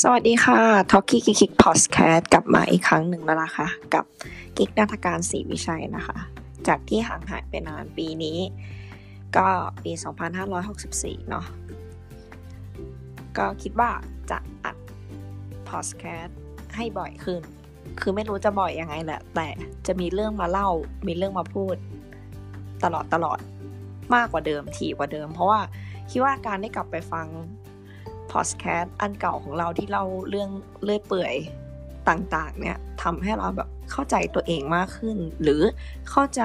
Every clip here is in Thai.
สวัสดีค่ะท็อกกี้กิกกิกพอดแคสต์กลับมาอีกครั้งหนึ่งแล้วนะคะกับกิกนาฏการสีวิชัยนะคะ จากที่ห่างหายไปนานปีนี้ ก็ปี 2564 เนาะก็คิดว่าจะอัดพอดแคสต์ให้บ่อยขึ้น คือไม่รู้จะบ่อยยังไงแหละ แต่จะมีเรื่องมาเล่า มีเรื่องมาพูด ตลอดตลอดมากกว่าเดิมถี่กว่าเดิม เพราะว่าคิดว่าการได้กลับไปฟัง พอดแคสต์อันเก่าของเราที่เราเรื่องเลื่อยเปื่อยต่างๆ เนี่ยทำให้เราแบบเข้าใจตัวเองมากขึ้น หรือเข้าใจ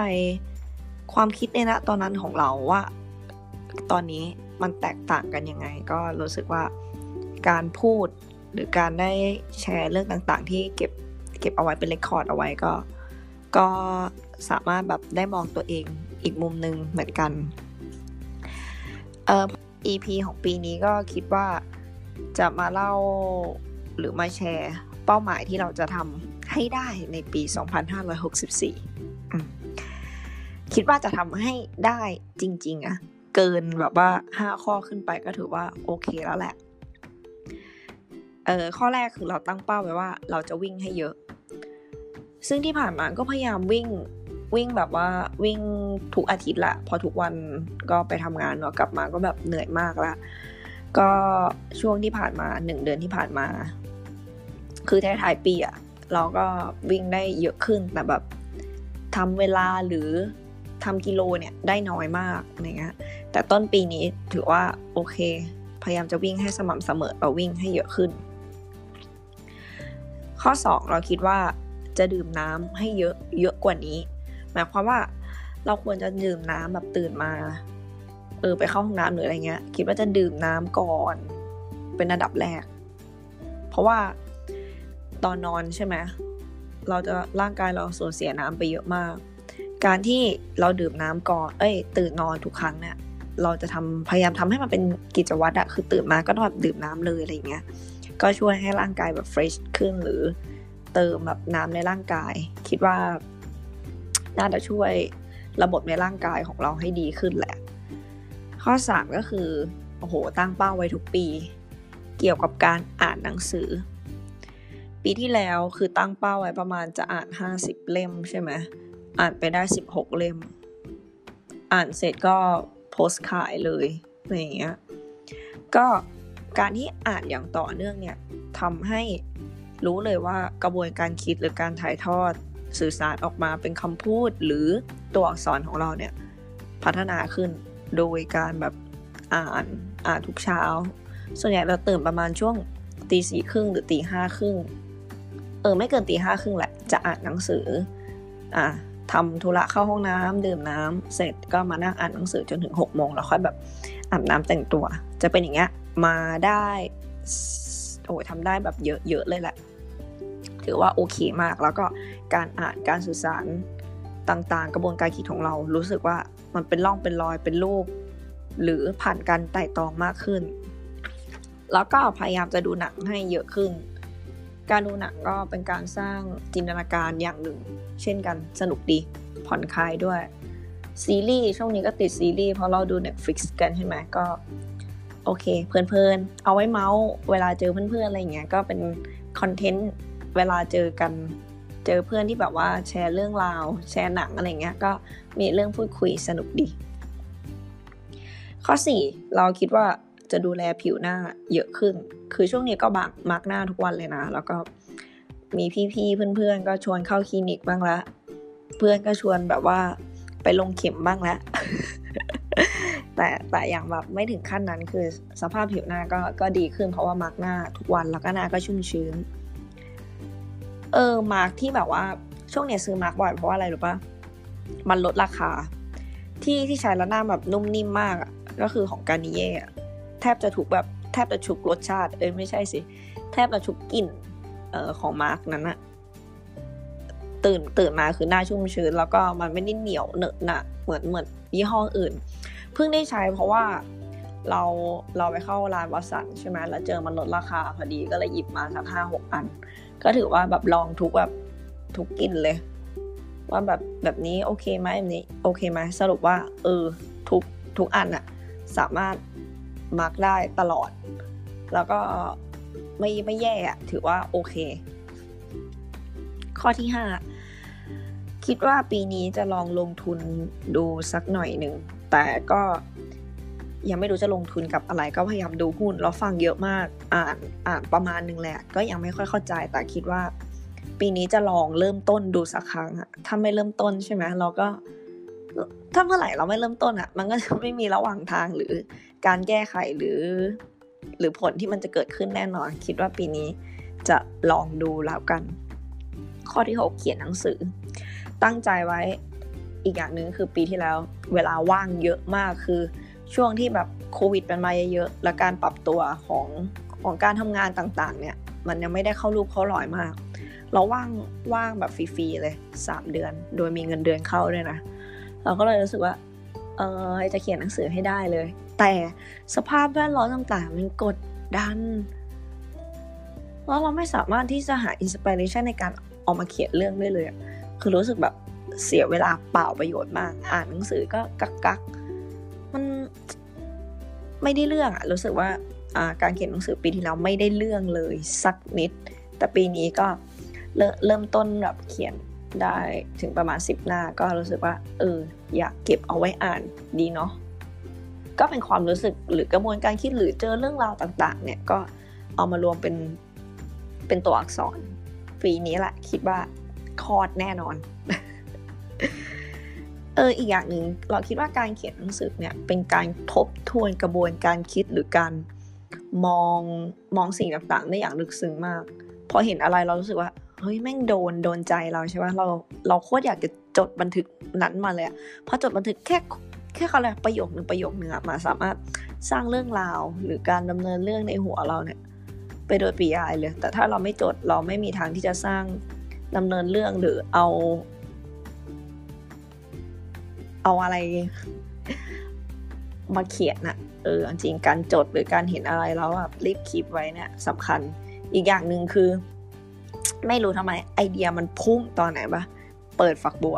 ความคิดในณตอนนั้นของเราว่า ตอนนี้มันแตกต่างกันยังไง ก็รู้สึกว่าการพูดหรือการได้แชร์เรื่องต่างๆ ที่เก็บเก็บเอาไว้เป็นเรคคอร์ดเอาไว้ก็ ก็สามารถแบบได้มองตัวเองอีกมุมหนึ่งเหมือนกันเอ่อ EP ของปีนี้ก็คิดว่า จะมาเล่าหรือมาแชร์เป้าหมายที่เราจะทำให้ได้ในปี 2564 คิดว่าจะทำให้ได้จริง ๆอะเกินแบบว่า 5 ข้อขึ้นไปก็ถือว่าโอเคแล้วแหละ เออข้อแรกคือเราตั้งเป้าไว้ว่า เราจะวิ่งให้เยอะ ซึ่งที่ผ่านมาก็พยายามวิ่งวิ่งแบบว่าวิ่งทุกอาทิตย์ละ พอทุกวันก็ไปทำงานเนาะกลับมาก็แบบเหนื่อยมากละ ก็ช่วงที่ผ่านมาหนึ่งเดือนที่ผ่านมา คือท้ายๆปีอะเราก็วิ่งได้เยอะขึ้นแต่แบบทำเวลาหรือทำกิโลเนี่ยได้น้อยมากอะไรเงี้ยแต่ต้นปีนี้ถือว่าโอเค พยายามจะวิ่งให้สม่ำเสมอเราวิ่งให้เยอะขึ้น ข้อ 2 เราคิดว่าจะดื่มน้ำให้เยอะเยอะกว่านี้ หมายความว่าเราควรจะดื่มน้ำแบบตื่นมา เออไปเข้าห้องน้ำหรืออะไรเงี้ย คิดว่าจะดื่มน้ำก่อน เป็นอันดับแรก เพราะว่าตอนนอนใช่ไหมเราจะร่างกายเราสูญเสียน้ำไปเยอะมาก การที่เราดื่มน้ำก่อน เอ้ย ตื่นนอนทุกครั้งเนี่ยเราจะทำพยายามทำให้มันเป็นกิจวัตรอะคือตื่นมาก็ต้องแบบดื่มน้ำเลยอะไรเงี้ย ก็ช่วยให้ร่างกายแบบเฟรชขึ้นหรือเติมแบบน้ำในร่างกาย คิดว่าน่าจะช่วยระบบในร่างกายของเราให้ดีขึ้นแหละ ข้อ 3 ก็คือโอ้โหตั้งเป้าไว้ทุกปี เกี่ยวกับการอ่านหนังสือ ปีที่แล้วคือตั้งเป้าไว้ประมาณจะอ่าน 50 เล่มใช่ไหมอ่านไปได้ 16 เล่ม อ่านเสร็จก็โพสขายเลยอะไรอย่างเงี้ยก็การที่อ่านอย่างต่อเนื่องเนี่ยทำให้รู้เลยว่ากระบวนการคิดหรือการถ่ายทอดสื่อสารออกมาเป็นคำพูดหรือตัวอักษรของเราเนี่ยพัฒนาขึ้น โดยการแบบอ่านอ่านทุกเช้า ส่วนใหญ่เราตื่นประมาณช่วงตีสี่ครึ่งหรือตีห้าครึ่งเออไม่เกินตีห้าครึ่งแหละ จะอ่านหนังสืออ่าทำธุระเข้าห้องน้ำดื่มน้ำเสร็จก็มานั่งอ่านหนังสือจนถึงหกโมงแล้วค่อยแบบอาบน้ำแต่งตัว จะเป็นอย่างเงี้ยมาได้โอ้ยทำได้แบบเยอะๆเลยแหละ ถือว่าโอเคมากแล้วก็การอ่านการสื่อสารต่างๆ กระบวนการคิดของเรารู้สึกว่า มันเป็นร่องเป็นรอยเป็นรูป หรือผ่านการไต่ตองมากขึ้น แล้วก็พยายามจะดูหนังให้เยอะขึ้น การดูหนังก็เป็นการสร้างจินตนาการอย่างหนึ่ง เช่นกันสนุกดีผ่อนคลายด้วย ซีรีส์ช่วงนี้ก็ติดซีรีส์เพราะเราดู Netflix กันใช่ไหมก็โอเคเพลินๆ เอาไว้เมาส์เวลาเจอเพื่อนๆ อะไรเงี้ยก็เป็นคอนเทนต์เวลาเจอกัน เจอเพื่อนที่แบบว่าแชร์เรื่องราว แชร์หนังอะไรเงี้ยก็มีเรื่องพูดคุยสนุกดี ข้อ 4 เราคิดว่าจะดูแลผิวหน้าเยอะขึ้น คือช่วงนี้ก็บักมาร์กหน้าทุกวันเลยนะ แล้วก็มีพี่ๆเพื่อนๆ ก็ชวนเข้าคลินิกบ้างละ เพื่อนก็ชวนแบบว่าไปลงเข็มบ้างแล้วแต่แต่อย่างแบบไม่ถึงขั้นนั้นคือสภาพผิวหน้าก็ก็ดีขึ้นเพราะว่ามาร์กหน้าทุกวันแล้วก็หน้าก็ชุ่มชื้น เออมาร์กที่แบบว่าช่วงเนี้ยซื้อมาร์กบ่อยเพราะว่าอะไรรู้ปะมันลดราคา ที่ที่ใช้แล้วหน้าแบบนุ่มนิ่มมากอะก็คือของการนิเย่แทบจะถูกแบบแทบจะชุกรสชาติ เอ้ยไม่ใช่สิแทบจะชุกกลิ่นเอ่อของมาร์กนั้นอะตื่นตื่นมาคือหน้าชุ่มชื้น แล้วก็มันไม่ได้เหนียวเหนอะหนะเหมือนเหมือนยี่ห้ออื่น เพิ่งได้ใช้เพราะว่าเราเราไปเข้าร้านวัสันใช่ไหมแล้วเจอมันลดราคาพอดีก็เลยหยิบมาสักห้าหกอัน ก็ถือว่าแบบลองทุกแบบทุกกินเลย ว่าแบบแบบนี้โอเคไหมแบบนี้โอเคไหมสรุปว่า เออทุกทุกอันอะสามารถมาร์กได้ตลอด แล้วก็ไม่ไม่แย่อะถือว่าโอเค ข้อที่ห้าคิดว่าปีนี้จะลองลงทุนดูสักหน่อยหนึ่ง แต่ก็ ยังไม่รู้จะลงทุนกับอะไรก็พยายามดูหุ้นเราฟังเยอะมากอ่านอ่านประมาณนึงแหละ ก็ยังไม่ค่อยเข้าใจแต่คิดว่า ปีนี้จะลองเริ่มต้นดูสักครั้งอะถ้าไม่เริ่มต้นใช่ไหมเราก็ ถ้าเมื่อไหร่เราไม่เริ่มต้นอะมันก็จะไม่มีระหว่างทางหรือการแก้ไขหรือ หรือผลที่มันจะเกิดขึ้นแน่นอน คิดว่าปีนี้จะลองดูแล้วกัน ข้อที่ 6 เขียนหนังสือ ตั้งใจไว้อีกอย่างหนึ่งคือปีที่แล้ว เวลาว่างเยอะมากคือ ช่วงที่แบบโควิดเป็นมาเยอะๆและการปรับตัวของของการทำงานต่างๆ เนี่ย มันยังไม่ได้เข้ารูปเข้าลอยมาก เราว่างว่างแบบฟรีๆเลยสามเดือน โดยมีเงินเดือนเข้าด้วยนะ เราก็เลยรู้สึกว่า เออจะเขียนหนังสือให้ได้เลย แต่สภาพแวดล้อมต่างๆ มันกดดัน แล้วเราไม่สามารถที่จะหา inspiration ในการออกมาเขียนเรื่องได้เลย คือรู้สึกแบบเสียเวลาเปล่าประโยชน์มาก อ่านหนังสือก็กักกัก มันไม่ได้เรื่องอะรู้สึกว่าการเขียนหนังสือปีที่แล้วไม่ได้เรื่องเลยสักนิด แต่ปีนี้ก็เริ่มต้นแบบเขียนได้ถึงประมาณสิบหน้าก็รู้สึกว่า เออ อยากเก็บเอาไว้อ่านดีเนาะก็เป็นความรู้สึกหรือกระบวนการคิดหรือเจอเรื่องราวต่าง ๆ เนี่ยก็เอามารวมเป็นเป็นตัวอักษร ปีนี้แหละคิดว่าคอดแน่นอน เอออีกอย่างหนึ่งเราคิดว่าการเขียนหนังสือเนี่ยเป็นการทบทวนกระบวนการคิดหรือการมองมองสิ่งต่างๆได้อย่างลึกซึ้งมาก พอเห็นอะไรเรารู้สึกว่าเฮ้ยแม่งโดนโดนใจเราใช่ไหมเราเราโคตรอยากจะจดบันทึกนั้นมาเลยพอจดบันทึกแค่แค่เขาเลยประโยคหนึ่งประโยคหนึ่งอะมาสามารถสร้างเรื่องราวหรือการดำเนินเรื่องในหัวเราเนี่ยไปโดยปียายเลย แต่ถ้าเราไม่จดเราไม่มีทางที่จะสร้างดำเนินเรื่องหรือเอา เอาอะไร มาเขียนอะเออจริงการจดหรือการเห็นอะไรแล้วแบบรีบคีบไว้เนี่ยสำคัญอีกอย่างหนึ่งคือ ไม่รู้ทำไมไอเดียมันพุ่งตอนไหนปะเปิดฝักบัว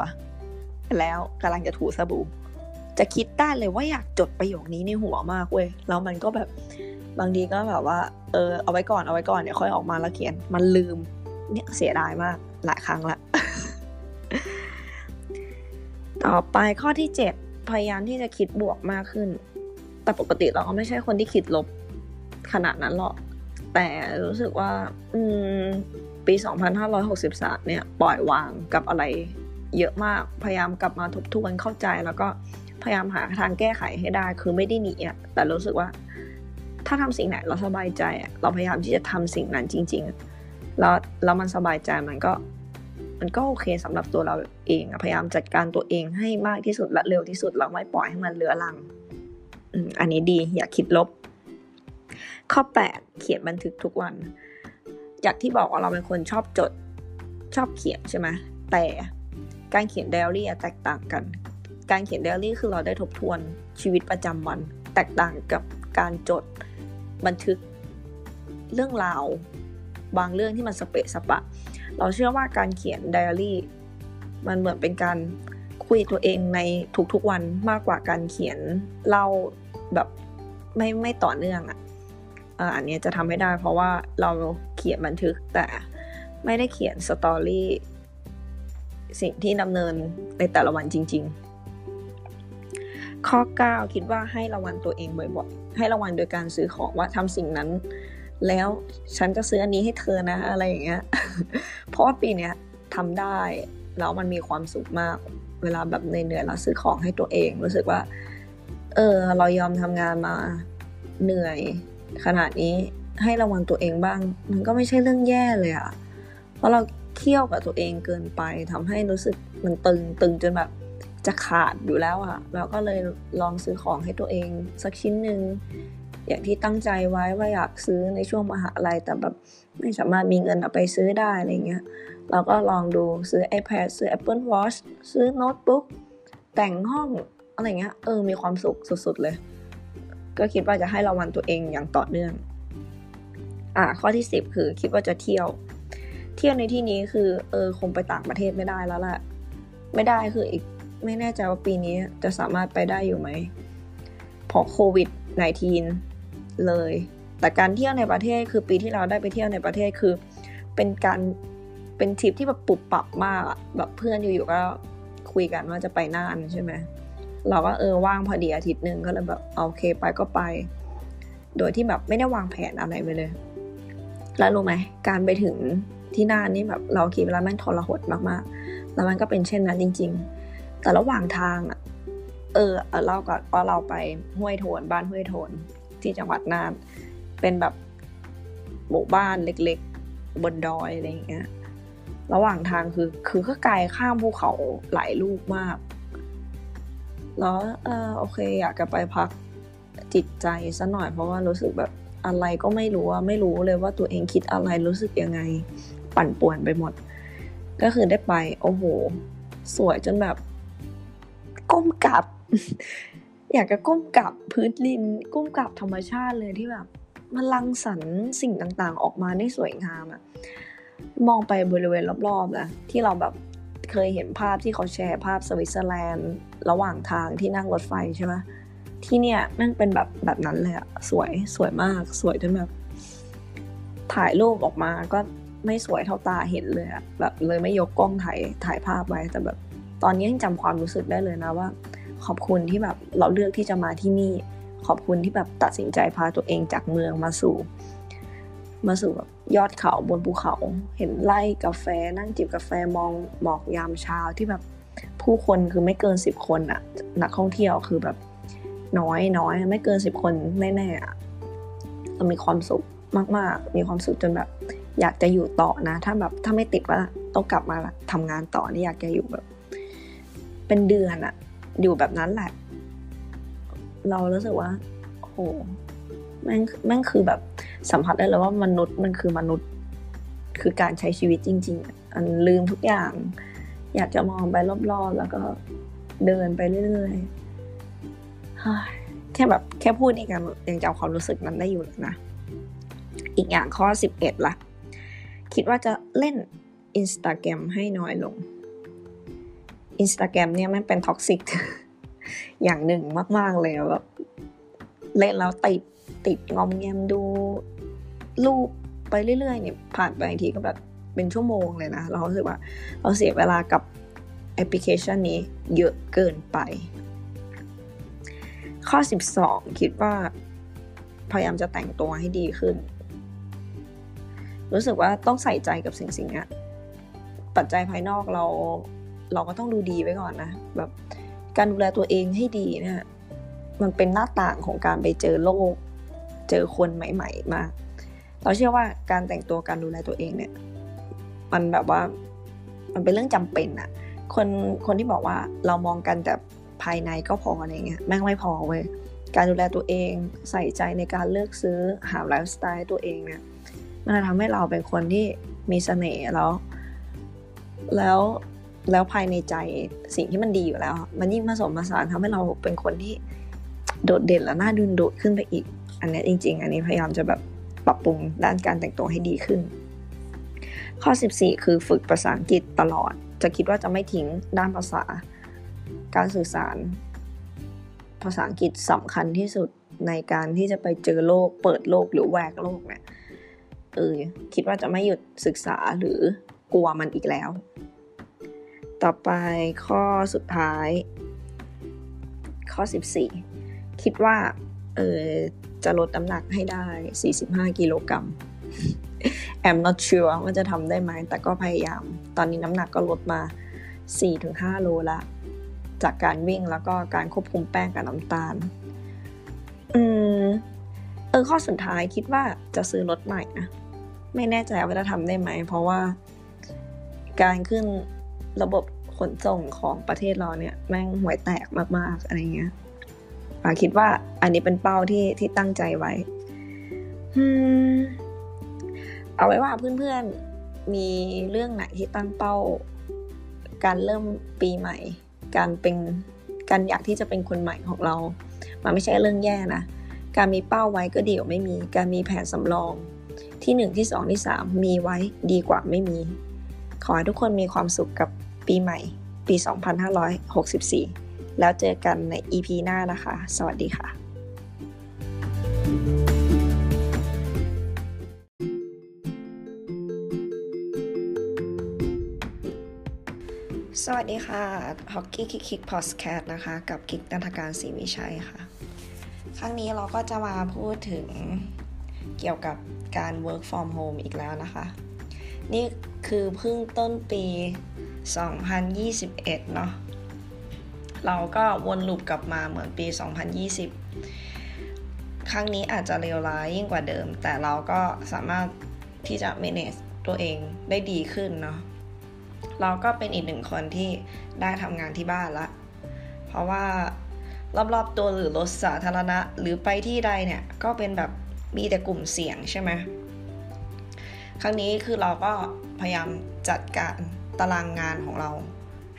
แล้วกำลังจะถูสบู่จะคิดได้เลยว่าอยากจดประโยคนี้ในหัวมากเว้ยแล้วมันก็แบบบางทีก็แบบว่า เออเอาไว้ก่อนเอาไว้ก่อนเดี๋ยวค่อยออกมาแล้วเขียน มันลืมเนี่ยเสียดายมากหลายครั้งละ ต่อไปข้อที่ 7 พยายามที่จะคิดบวกมากขึ้น แต่ปกติเราก็ไม่ใช่คนที่คิดลบขนาดนั้นหรอก แต่รู้สึกว่า อืม ปี 2563 เนี่ย ปล่อยวางกับอะไร เยอะมาก พยายามกลับมาทบทวนเข้าใจแล้วก็พยายามหาทางแก้ไขให้ได้ คือไม่ได้หนีอะ แต่รู้สึกว่า ถ้าทำสิ่งไหนเราสบายใจ เราพยายามที่จะทำสิ่งนั้นจริง ๆ แล้วแล้วมันสบายใจมันก็ มันก็โอเคสำหรับตัวเราเองพยายามจัดการตัวเองให้มากที่สุดและเร็วที่สุดเราไม่ปล่อยให้มันเลือลังอันนี้ดีอย่าคิดลบ ข้อ 8 เขียนบันทึกทุกวัน จากที่บอกว่าเราเป็นคนชอบจดชอบเขียนใช่ไหมแต่การเขียนไดอารี่แตกต่างกัน การเขียนไดอารี่คือเราได้ทบทวนชีวิตประจำวัน แตกต่างกับการจดบันทึกเรื่องราว บางเรื่องที่มันสเปะสปะ เราเชื่อว่าการเขียนไดอารี่มันเหมือนเป็นการคุยตัวเองในทุกๆวันมากกว่าการเขียนเล่าแบบไม่ไม่ต่อเนื่องอะ่ะอันนี้จะทำไม่ได้เพราะว่าเราเขียนบันทึกแต่ไม่ได้เขียนสตอรี่สิ่งที่ดำเนินในแต่ละวันจริง ๆ ข้อ 9 คิดว่าให้ระวังตัวเองบ่อยๆ ให้ระวังโดยการซื้อของว่าทำสิ่งนั้น แล้วฉันจะซื้ออันนี้ให้เธอนะ อะไรอย่างเงี้ย เพราะว่าปีเนี้ยทำได้แล้วมันมีความสุขมาก เวลาแบบเหนื่อยๆเราซื้อของให้ตัวเอง รู้สึกว่า เออ เรายอมทำงานมาเหนื่อยขนาดนี้ให้ระวังตัวเองบ้าง มันก็ไม่ใช่เรื่องแย่เลยอะเพราะเราเคี่ยวกับตัวเองเกินไปทำให้รู้สึกมันตึงตึงจนแบบจะขาดอยู่แล้วอะแล้วก็เลยลองซื้อของให้ตัวเองสักชิ้นหนึ่ง อย่างที่ตั้งใจไว้ว่าอยากซื้อในช่วงมหาลัยแต่แบบไม่สามารถมีเงินเอาไปซื้อได้อะไรเงี้ยเราก็ลองดูซื้อ iPad ซื้อ Apple Watch ซื้อโน้ตบุ๊กแต่งห้องอะไรเงี้ยเออมีความสุขสุดๆเลย ก็คิดว่าจะให้ระวังตัวเองอย่างต่อเนื่องอ่าข้อที่สิบคือคิดว่าจะเที่ยว เที่ยวในที่นี้คือเออคงไปต่างประเทศไม่ได้แล้วแหละไม่ได้คืออีกไม่แน่ใจว่าปีนี้จะสามารถไปได้อยู่ไหมเพราะโควิด -19 เลย แต่การเที่ยวในประเทศคือปีที่เราได้ไปเที่ยวในประเทศคือ เป็นการเป็นทริปที่แบบปุบปับมากแบบเพื่อนอยู่ๆก็คุยกันว่าจะไปน่านใช่ไหมเราก็เออว่างพอดีอาทิตย์หนึ่งก็เลยแบบโอเคไปก็ไป โดยที่แบบไม่ได้วางแผนอะไรไปเลย แล้วรู้ไหมการไปถึงที่น่านนี่แบบเราคิดแล้วมันทรหดมากๆ แล้วมันก็เป็นเช่นนั้นจริง ๆ แต่ระหว่างทางอะเออเล่าก่อนว่าเราไปห้วยโทนบ้านห้วยโทน ที่จังหวัดน่าน เป็นแบบหมู่บ้านเล็กๆ บนดอยอะไรอย่างเงี้ย ระหว่างทางคือคือก็ไกลข้ามภูเขาหลายลูกมาก แล้วเออโอเคอยากจะไปพักจิตใจซะหน่อยเพราะว่ารู้สึกแบบอะไรก็ไม่รู้ว่าไม่รู้เลยว่าตัวเองคิดอะไรรู้สึกยังไง ปั่นป่วนไปหมด ก็คือได้ไป โอ้โห สวยจนแบบ ก้มกลับ อยากจะก้มกับพื้นดิน ก้มกับธรรมชาติเลยที่แบบมันรังสรรค์สิ่งต่างๆ ออกมาได้สวยงามอะมองไปบริเวณรอบๆนะที่เราแบบเคยเห็นภาพที่เขาแชร์ภาพสวิตเซอร์แลนด์ ระหว่างทางที่นั่งรถไฟใช่ไหมที่เนี่ยนั่งเป็นแบบแบบนั้นเลยอะสวยสวยมากสวยจนแบบ ถ่ายรูปออกมาก็ไม่สวยเท่าตาเห็นเลยอะแบบเลยไม่ยกกล้องถ่ายถ่ายภาพไว้แต่แบบ ตอนนี้ยังจำความรู้สึกได้เลยนะว่า ขอบคุณที่แบบเราเลือกที่จะมาที่นี่ ขอบคุณที่แบบตัดสินใจพาตัวเองจากเมืองมาสู่ มาสู่แบบยอดเขาบนภูเขา เห็นไร่กาแฟนั่งจิบกาแฟมองหมอกยามเช้าที่แบบผู้คนคือไม่เกินสิบคนอะนักท่องเที่ยวคือแบบน้อยน้อยไม่เกินสิบคนแน่ๆอะเรามีความสุขมาก ๆ มีความสุขจนแบบ อยากจะอยู่ต่อนะ ถ้าแบบถ้าไม่ติดว่าต้องกลับมาทำงานต่อนี่อยากจะอยู่แบบ เป็นเดือนอะ อยู่แบบนั้นแหละ เรารู้สึกว่าโหแม่งแม่งคือแบบสัมผัสได้เลยว่ามนุษย์มันคือมนุษย์ คือการใช้ชีวิตจริง ๆ อันลืมทุกอย่าง อยากจะมองไปรอบๆ แล้วก็เดินไปเรื่อยๆแค่แบบแค่พูดนี่กันยังจำความรู้สึกนั้นได้อยู่ยนะ อีกอย่างข้อสิบเอ็ดละคิดว่าจะเล่นอินสตาแกรมให้น้อยลง อินสตาแกรมเนี่ยมันเป็น toxic อย่างหนึ่งมาก ๆ เลยแบบเล่นแล้วติดติดงอมแงมดูรูปไปเรื่อยๆเนี่ยผ่านไปทีก็แบบเป็นชั่วโมงเลยนะ เรารู้สึกว่าเราเสียเวลากับแอปพลิเคชันนี้เยอะเกินไป ข้อ 12 คิดว่า พยายามจะแต่งตัวให้ดีขึ้น รู้สึกว่าต้องใส่ใจกับสิ่งสิ่งนี้ปัจจัยภายนอกเรา เราก็ต้องดูดีไว้ก่อนนะ แบบการดูแลตัวเองให้ดีเนี่ยมันเป็นหน้าต่างของการไปเจอโลก เจอคนใหม่ ๆ มา เราเชื่อว่าการแต่งตัวการดูแลตัวเองเนี่ย มันแบบว่า มันเป็นเรื่องจำเป็นอะคนคนที่บอกว่าเรามองกันแต่ภายในก็พออะไรเงี้ยแม่งไม่พอเว้ยการดูแลตัวเองใส่ใจในการเลือกซื้อหาไลฟ์สไตล์ตัวเองเนี่ยมันจะทำให้เราเป็นคนที่มีเสน่ห์แล้ว แล้ว แล้วภายในใจสิ่งที่มันดีอยู่แล้ว มันยิ่งผสมผสานทำให้เราเป็นคนที่โดดเด่นและน่าดึงดูดขึ้นไปอีก อันนี้จริง ๆ อันนี้พยายามจะแบบปรับปรุงด้านการแต่งตัวให้ดีขึ้น ข้อ 14 คือฝึกภาษาอังกฤษตลอด จะคิดว่าจะไม่ทิ้งด้านภาษา การสื่อสาร ภาษาอังกฤษสำคัญที่สุดในการที่จะไปเจอโลก เปิดโลกหรือแหวกโลกเนี่ยเออคิดว่าจะไม่หยุดศึกษาหรือกลัวมันอีกแล้ว ต่อไปข้อสุดท้าย ข้อ 14 คิดว่า เออจะลดน้ำหนักให้ได้ 45 กิโลกรัม I'm not sure ว่าจะทำได้ไหม แต่ก็พยายาม ตอนนี้น้ำหนักก็ลดมา 4-5 โลละ จากการวิ่งแล้วก็การควบคุมแป้งกับน้ำตาล อืม เออข้อสุดท้ายคิดว่าจะซื้อรถใหม่นะ ไม่แน่ใจว่าจะทำได้ไหม เพราะว่าการขึ้น ระบบขนส่งของประเทศเราเนี่ย แม่งห่วยแตกมากๆอะไรเงี้ยปาคิดว่าอันนี้เป็นเป้าที่ที่ตั้งใจไว้เอาไว้ว่าเพื่อนๆ มีเรื่องไหนที่ตั้งเป้า การเริ่มปีใหม่ การเป็นการอยากที่จะเป็นคนใหม่ของเรา มันไม่ใช่เรื่องแย่นะ การมีเป้าไว้ก็ดีกว่าไม่มี การมีแผนสำรองที่หนึ่งที่สองที่สามมีไว้ดีกว่าไม่มี ขอให้ทุกคนมีความสุขกับ ปีใหม่ ปี 2564 แล้วเจอกันใน EP หน้านะคะ สวัสดีค่ะสวัสดีค่ะท็อกกี้คิกคิกพอดแคสต์นะคะ กับคิกนันทการศรีวิชัยค่ะ ครั้งนี้เราก็จะมาพูดถึงเกี่ยวกับการ work from home อีกแล้วนะคะ นี่คือเพิ่งต้นปี 2021 เนาะเราก็วน loop กลับมาเหมือนปี 2020 ครั้งนี้อาจจะเลวร้ายยิ่งกว่าเดิม แต่เราก็สามารถที่จะ manage ตัวเองได้ดีขึ้นเนาะเราก็เป็นอีกหนึ่งคนที่ได้ทำงานที่บ้านละ เพราะว่ารอบๆตัวหรือรถสาธารณะหรือไปที่ใดเนี่ยก็เป็นแบบมีแต่กลุ่มเสี่ยงใช่ไหมครั้งนี้คือเราก็พยายามจัดการ ตารางงานของเรา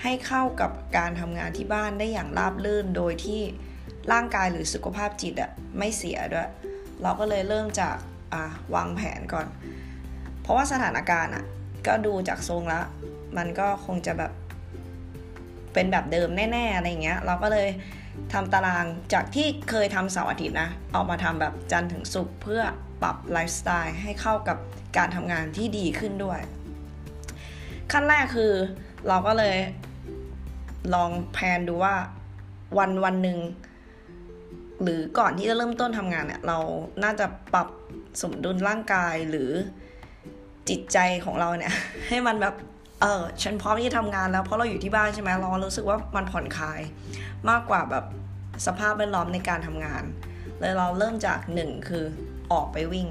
ให้เข้ากับการทำงานที่บ้านได้อย่างราบรื่นโดยที่ร่างกายหรือสุขภาพจิตอะไม่เสียด้วย เราก็เลยเริ่มจากวางแผนก่อน เพราะว่าสถานการณ์อะก็ดูจากทรงแล้วมันก็คงจะแบบเป็นแบบเดิมแน่ๆอะไรเงี้ย เราก็เลยทำตารางจากที่เคยทำเสาร์อาทิตย์นะ เอามาทำแบบจันทร์ถึงศุกร์เพื่อปรับไลฟ์สไตล์ให้เข้ากับการทำงานที่ดีขึ้นด้วย ขั้นแรกคือ เราก็เลยลองแพนดูว่าวันวันหนึ่งหรือก่อนที่จะเริ่มต้นทำงานเนี่ย เราน่าจะปรับสมดุลร่างกายหรือจิตใจของเราเนี่ย ให้มันแบบเออฉันพร้อมที่จะทำงานแล้วเพราะเราอยู่ที่บ้านใช่ไหมเรารู้สึกว่ามันผ่อนคลาย มากกว่าแบบสภาพแวดล้อมในการทำงาน เลยเราเริ่มจากหนึ่งคือออกไปวิ่ง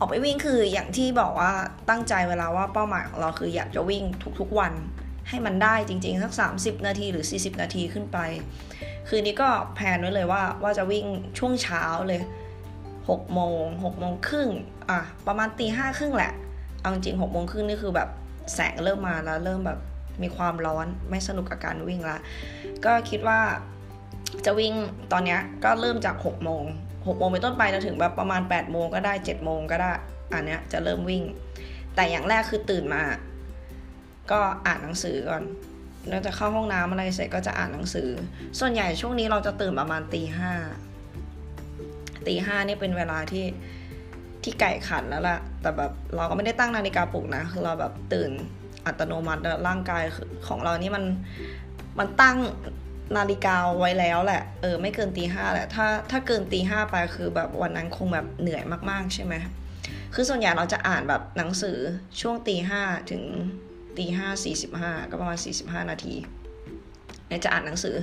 ออกไปวิ่งคืออย่างที่บอกว่าตั้งใจเวลาว่าเป้าหมายของเราคืออยากจะวิ่งทุกๆวันให้มันได้จริงๆ สัก 30 นาทีหรือ 40 นาทีขึ้นไป คืนนี้ก็แพนไว้เลยว่าว่าจะวิ่งช่วงเช้าเลย6โมง6โมงครึ่งอะประมาณตีห้าครึ่งแหละ เอาจริง6โมงครึ่งนี่คือแบบแสงเริ่มมาแล้วเริ่มแบบมีความร้อนไม่สนุกกับการวิ่งละ ก็คิดว่าจะวิ่งตอนนี้ก็เริ่มจาก6โมง 6โมงไปต้นไปจะถึงแบบประมาณ8โมงก็ได้7โมงก็ได้อันเนี้ยจะเริ่มวิ่ง แต่อย่างแรกคือตื่นมา ก็อ่านหนังสือก่อนแล้วจะเข้าห้องน้ำอะไรเสร็จก็จะอ่านหนังสือ ส่วนใหญ่ช่วงนี้เราจะตื่นประมาณตีห้าตีห้านี่เป็นเวลาที่ที่ไก่ขันแล้วล่ะ แต่แบบเราก็ไม่ได้ตั้งนาฬิกาปลุกนะ คือเราแบบตื่นอัตโนมัติร่างกายของเรานี่มันมันตั้ง นาฬิกาไว้แล้วแหละ เออ ไม่เกินตีห้าแหละ ถ้าถ้าเกินตีห้าไปคือแบบวันนั้นคงแบบเหนื่อยมากๆ ใช่ไหมคือส่วนใหญ่เราจะอ่านแบบหนังสือช่วงตีห้าถึงตีห้าสี่สิบห้าก็ประมาณสี่สิบห้านาทีเนี่ยจะอ่านหนังสือ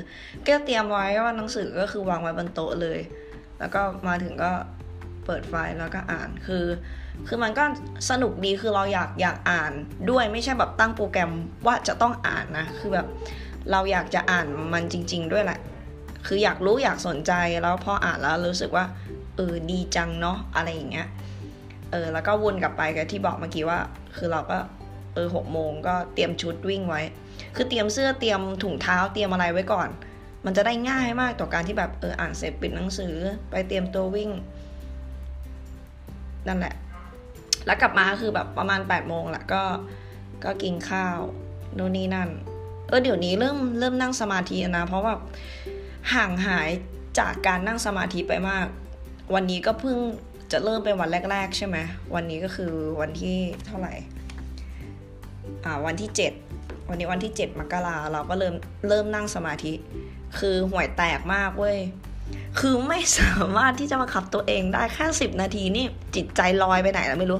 ก็เตรียมไว้ว่าหนังสือก็คือวางไว้บนโต๊ะเลย แล้วก็มาถึงก็เปิดไฟล์แล้วก็อ่านคือ คือมันก็สนุกดีคือเราอยากอยากอ่านด้วยไม่ใช่แบบตั้งโปรแกรมว่าจะต้องอ่านนะ คือแบบ เราอยากจะอ่านมันจริง ๆ ด้วยแหละ คืออยากรู้อยากสนใจแล้วพออ่านแล้วรู้สึกว่าเออดีจังเนาะอะไรอย่างเงี้ยเออแล้วก็วนกลับไปกับที่บอกเมื่อกี้ว่า คือเราก็เออหกโมงก็เตรียมชุดวิ่งไว้ คือเตรียมเสื้อเตรียมถุงเท้าเตรียมอะไรไว้ก่อน มันจะได้ง่ายมากต่อการที่แบบเอออ่านเสร็จปิดหนังสือไปเตรียมตัววิ่งนั่นแหละ แล้วกลับมาคือแบบประมาณ8ปดโมงแหละก็ก็กินข้าวโน่นนี่นั่น เออเดี๋ยวนี้เริ่มเริ่มนั่งสมาธินะ เพราะว่าห่างหายจากการนั่งสมาธิไปมาก วันนี้ก็เพิ่งจะเริ่มเป็นวันแรก ๆ ใช่ไหมวันนี้ก็คือวันที่เท่าไหร่อ่าวันที่ 7 วันนี้วันที่ 7มกราเราก็เริ่มเริ่มนั่งสมาธิ คือห่วยแตกมากเว้ยคือไม่สามารถที่จะมาขับตัวเองได้แค่สิบนาทีนี่จิตใจลอยไปไหนแล้วไม่รู้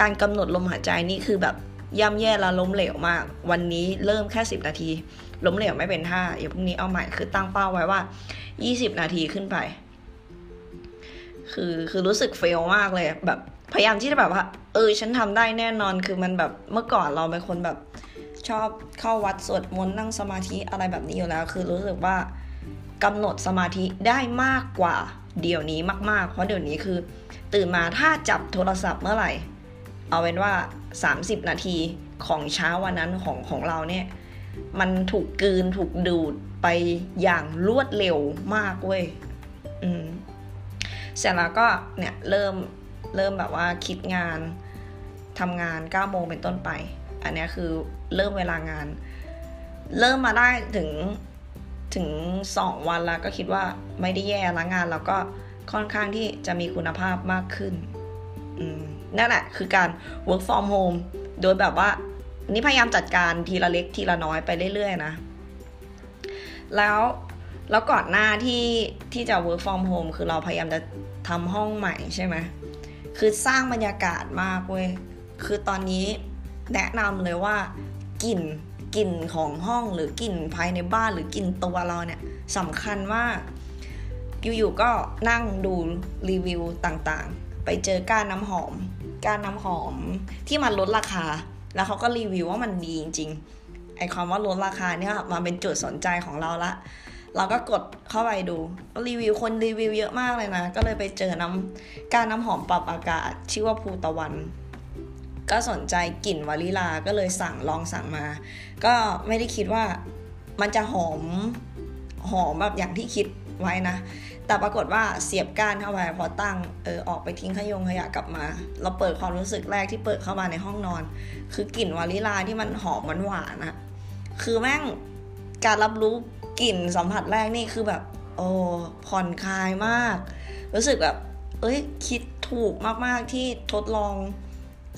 การกำหนดลมหายใจนี่คือแบบ ย่ำแย่และล้มเหลวมาก วันนี้เริ่มแค่สิบนาที ล้มเหลวไม่เป็นท่าเดี๋ยวพรุ่งนี้เอาใหม่คือตั้งเป้าไว้ว่ายี่สิบนาทีขึ้นไป คือคือรู้สึกเฟลมากเลยแบบพยายามที่จะแบบว่า เออ ฉันทำได้แน่นอนคือมันแบบเมื่อก่อนเราเป็นคนแบบชอบเข้าวัดสวดมนต์นั่งสมาธิอะไรแบบนี้อยู่แล้ว คือรู้สึกว่ากำหนดสมาธิได้มากกว่าเดี๋ยวนี้มาก ๆ เพราะเดี๋ยวนี้คือ ตื่นมาถ้าจับโทรศัพท์เมื่อไหร่ เอาเป็นว่า 30 นาทีของเช้าวันนั้นของของเราเนี่ย มันถูกกืนถูกดูดไปอย่างรวดเร็วมากเว้ยอืมเสร็จแล้วก็เนี่ยเริ่มเริ่มแบบว่าคิดงานทำงาน9โมงเป็นต้นไป อันนี้คือเริ่มเวลางาน เริ่มมาได้ถึงถึง 2 วันแล้วก็คิดว่าไม่ได้แย่ละงานแล้วก็ค่อนข้างที่จะมีคุณภาพมากขึ้น นั่นแหละคือการ work from home โดยแบบว่า นี่พยายามจัดการทีละเล็กทีละน้อยไปเรื่อยๆนะ แล้วแล้วก่อนหน้าที่ที่จะ work from home คือเราพยายามจะทำห้องใหม่ใช่ไหมคือสร้างบรรยากาศมากเว้ย คือตอนนี้แนะนำเลยว่ากลิ่นกลิ่นของห้องหรือกลิ่นภายในบ้านหรือกลิ่นตัวเราเนี่ยสำคัญมาก อยู่ๆก็นั่งดูรีวิวต่างๆ ไปเจอก้านน้ำหอม กานน้ำหอมที่มันลดราคา แล้วเขาก็รีวิวว่ามันดีจริงๆไอความว่าลดราคาเนี่ยมาเป็นจุดสนใจของเราละเราก็กดเข้าไปดูรีวิวคนรีวิวเยอะมากเลยนะ ก็เลยไปเจอน้ำการน้ำหอมปรับอากาศ ชื่อว่าภูตะวัน ก็สนใจกลิ่นวานิลาก็เลยสั่งลองสั่งมา ก็ไม่ได้คิดว่ามันจะหอมหอมแบบอย่างที่คิดไว้นะ แต่ปรากฏว่าเสียบก้านเข้าไปพอตั้งเออออกไปทิ้งขยงขยะกลับมา เราเปิดความรู้สึกแรกที่เปิดเข้ามาในห้องนอน คือกลิ่นวานิลาที่มันหอมมันหวานอะคือแม่งการรับรู้กลิ่นสัมผัสแรกนี่คือแบบ โอ้ผ่อนคลายมาก รู้สึกแบบ เอ้ยคิดถูกมากๆที่ทดลอง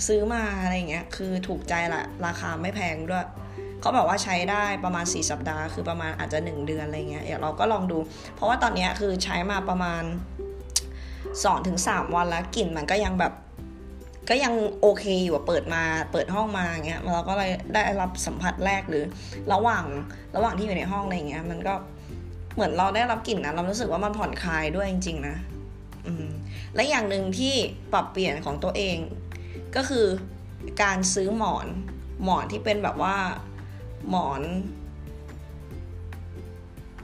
ซื้อมาอะไรเงี้ย คือถูกใจละราคาไม่แพงด้วย เขาบอกว่าใช้ได้ประมาณ 4 สัปดาห์ คือประมาณอาจจะ 1 เดือนอะไรเงี้ยเดี๋ยวเราก็ลองดู เพราะว่าตอนนี้คือใช้มาประมาณ 2-3 วันแล้วกลิ่นมันก็ยังแบบก็ยังโอเคอยู่เปิดมาเปิดห้องมาเงี้ยเราก็เลยได้รับสัมผัสแรกหรือ ระหว่างระหว่างที่อยู่ในห้องอะไรเงี้ย มันก็เหมือนเราได้รับกลิ่นนะเรารู้สึกว่ามันผ่อนคลายด้วยจริง ๆ นะอืมและอย่างหนึ่งที่ปรับเปลี่ยนของตัวเอง ก็คือการซื้อหมอนหมอนที่เป็นแบบว่า หมอน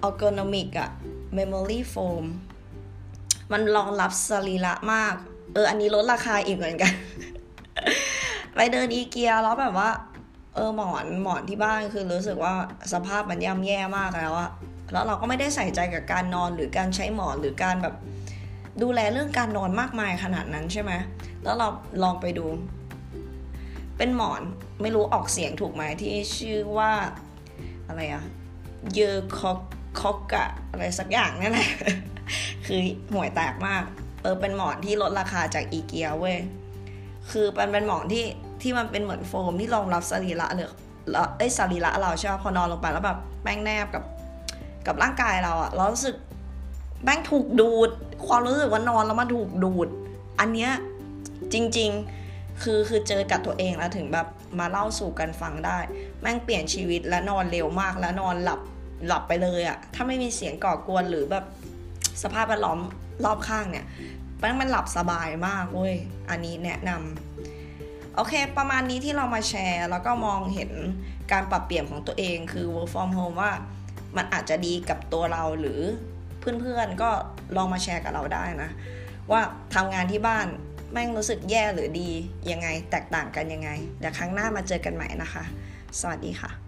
ergonomic อะ memory foam มันรองรับสรีระมาก เออ อันนี้ลดราคาอีกเหมือนกัน ไปเดินอีเกียแล้วแบบว่า เออหมอนหมอนที่บ้านคือรู้สึกว่าสภาพมันย่ำแย่มากแล้วอะแล้วเราก็ไม่ได้ใส่ใจกับการนอนหรือการใช้หมอนหรือการแบบดูแลเรื่องการนอนมากมายขนาดนั้นใช่ไหม แล้วเราลองไปดู เป็นหมอนไม่รู้ออกเสียงถูกไหมที่ชื่อว่าอะไรอะเยอคอกคอกกะอะไรสักอย่างนั่นแหละคือห่วยแตกมากเออเป็นหมอนที่ลดราคาจากอีเกียเว้ยคือเป็นเป็นหมอนที่ที่มันเป็นเหมือนโฟมที่รองรับสรีระหรือเอ้ยสรีระเราใช่ไหมพอนอนลงไปแล้วแบบแป้งแนบกับกับร่างกายเราอะเรารู้สึกแป้งถูกดูด ความรู้สึกว่านอนแล้วมันถูกดูด อันเนี้ยจริง ๆ คือคือเจอกับตัวเองแล้วถึงแบบมาเล่าสู่กันฟังได้ แม่งเปลี่ยนชีวิตและนอนเร็วมากแล้วนอนหลับหลับไปเลยอะถ้าไม่มีเสียงก่อกวนหรือแบบสภาพแวดล้อมรอบข้างเนี่ยแม่งมันหลับสบายมากเว้ยอันนี้แนะนำโอเค ประมาณนี้ที่เรามาแชร์ แล้วก็มองเห็นการปรับเปลี่ยนของตัวเองคือ work from home ว่ามันอาจจะดีกับตัวเราหรือเพื่อนๆก็ลองมาแชร์กับเราได้นะ ว่าทำงานที่บ้าน แม่งรู้สึกแย่หรือดียังไงแตกต่างกันยังไงเดี๋ยวครั้งหน้ามาเจอกันใหม่นะคะ สวัสดีค่ะ